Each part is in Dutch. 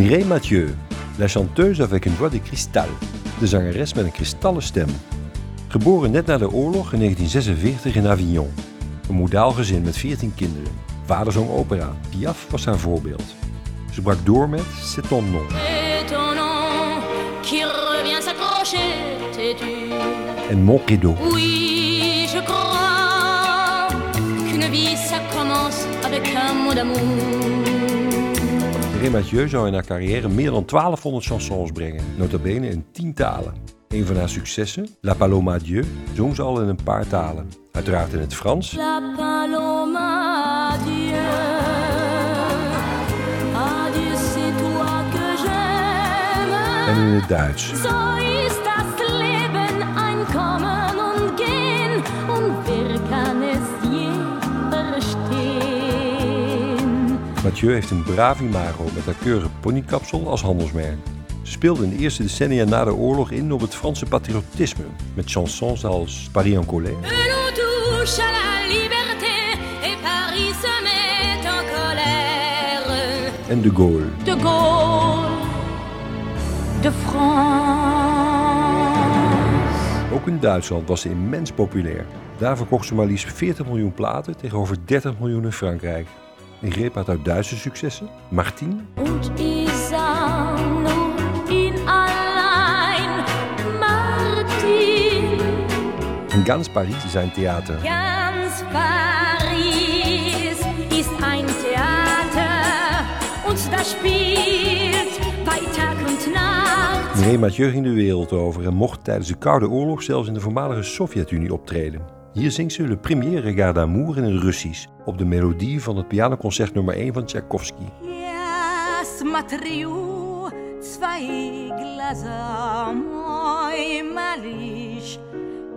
Mireille Mathieu, la chanteuse avec une voix de cristal. De zangeres met een kristallen stem. Geboren net na de oorlog in 1946 in Avignon. Een modaal gezin met 14 kinderen. Vader zong opera. Piaf was haar voorbeeld. Ze brak door met C'est ton nom. Étonnant qui revient s'accrocher, t'es-tu En Mon Rideau. Oui, je crois qu'une vie ça commence avec un mot d'amour. Mireille Mathieu zou in haar carrière meer dan 1200 chansons brengen. Notabene in 10 talen. Een van haar successen, La Paloma Dieu, zong ze al in een paar talen. Uiteraard in het Frans La paloma, adieu. Adieu, c'est toi que j'aime. en in het Duits. So Mathieu heeft een braaf imago met haar keurige ponykapsel als handelsmerk. Ze speelde in de eerste decennia na de oorlog in op het Franse patriotisme met chansons als Paris en colère en de Gaulle. De Gaulle, de France. Ook in Duitsland was ze immens populair. Daar verkocht ze maar liefst 40 miljoen platen tegenover 30 miljoen in Frankrijk. En greep uit uit Duitse successen, Martine Und ich sah nur ihn allein, Martin. en Gans Paris zijn theater. Ganz Paris ist ein Theater und das spielt bei Tag und Nacht. Mireille Mathieu ging de wereld over en mocht tijdens de Koude Oorlog zelfs in de voormalige Sovjet-Unie optreden. Hier zingt ze Le Premier Regard d'Amour in het Russisch op de melodie van het pianoconcert nummer 1 van Tchaikovsky. Я смотрю свои глаза, мой малыш,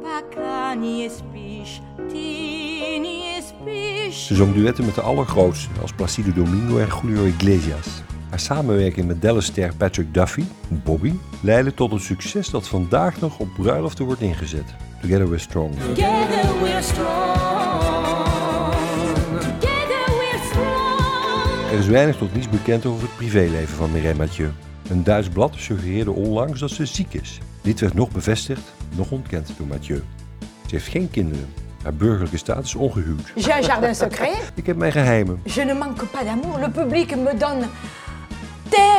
пока не спишь, ты не спишь. Ze zong duetten met de allergrootste, als Placido Domingo en Julio Iglesias. Haar samenwerking met Dallas-ster Patrick Duffy, Bobby, leidde tot een succes dat vandaag nog op bruiloften wordt ingezet. Together We're Strong. Together we're strong. Together we're strong. Er is weinig tot niets bekend over het privéleven van Mireille Mathieu. Een Duits blad suggereerde onlangs dat ze ziek is. Dit werd nog bevestigd, nog ontkend door Mathieu. Ze heeft geen kinderen. Haar burgerlijke status is ongehuwd. J'ai un jardin secret. Ik heb mijn geheimen, Je ne manque pas d'amour. Le public me donne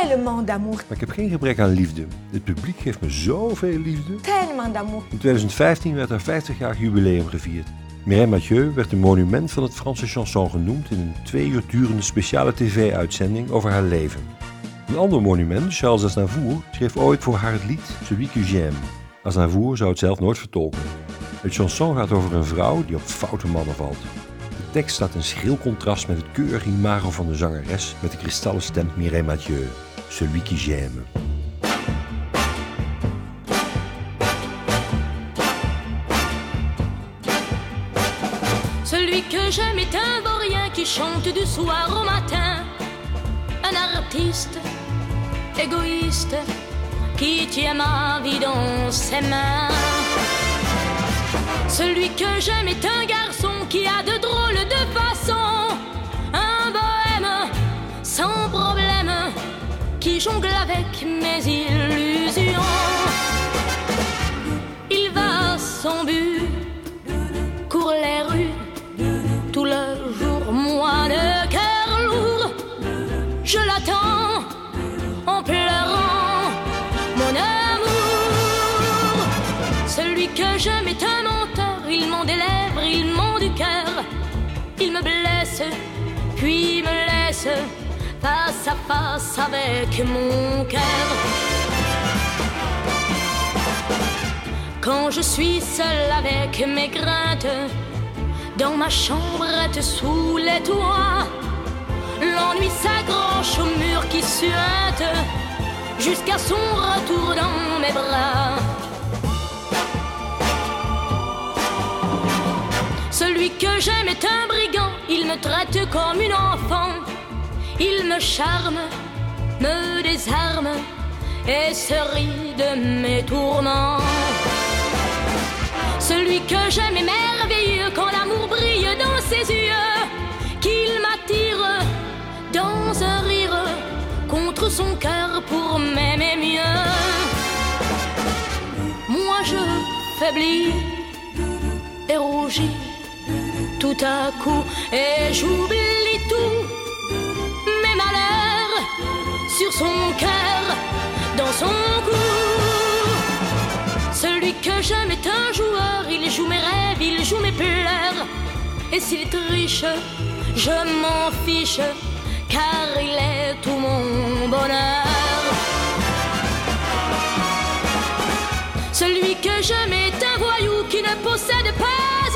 tellement d'amour. maar ik heb geen gebrek aan liefde. Het publiek geeft me zoveel liefde. Tellement d'amour. In 2015 werd haar 50-jarig jubileum gevierd. Mireille Mathieu werd een monument van het Franse chanson genoemd in een twee uur durende speciale tv-uitzending over haar leven. Een ander monument, Charles Aznavour, schreef ooit voor haar het lied Celui que j'aime. Aznavour zou het zelf nooit vertolken. Het chanson gaat over een vrouw die op foute mannen valt. De tekst staat in schril contrast met het keurige imago van de zangeres met de kristallen stem Mireille Mathieu. Celui que j'aime. Celui que j'aime est un vaurien qui chante du soir au matin. Un artiste égoïste qui tient ma vie dans ses mains. Celui que j'aime est un garçon qui a de drôles de façons. Un bohème sans problème jongle avec mes illusions. Il va son but, court les rues tout le jour, moi le cœur lourd, je l'attends en pleurant mon amour. Celui que j'aime est un menteur, il ment des lèvres, il ment du cœur, il me blesse, puis me laisse face à face avec mon cœur. Quand je suis seule avec mes craintes, dans ma chambrette sous les toits, l'ennui s'accroche au mur qui suinte jusqu'à son retour dans mes bras. Celui que j'aime est un brigand, il me traite comme une enfant, il me charme, me désarme et se rit de mes tourments. Celui que j'aime est merveilleux quand l'amour brille dans ses yeux, qu'il m'attire dans un rire contre son cœur pour m'aimer mieux. Moi je faiblis et rougis tout à coup et j'oublie sur son cœur, dans son cou. Celui que j'aime est un joueur, il joue mes rêves, il joue mes pleurs. Et s'il est riche, je m'en fiche, car il est tout mon bonheur. Celui que j'aime est un voyou qui ne possède pas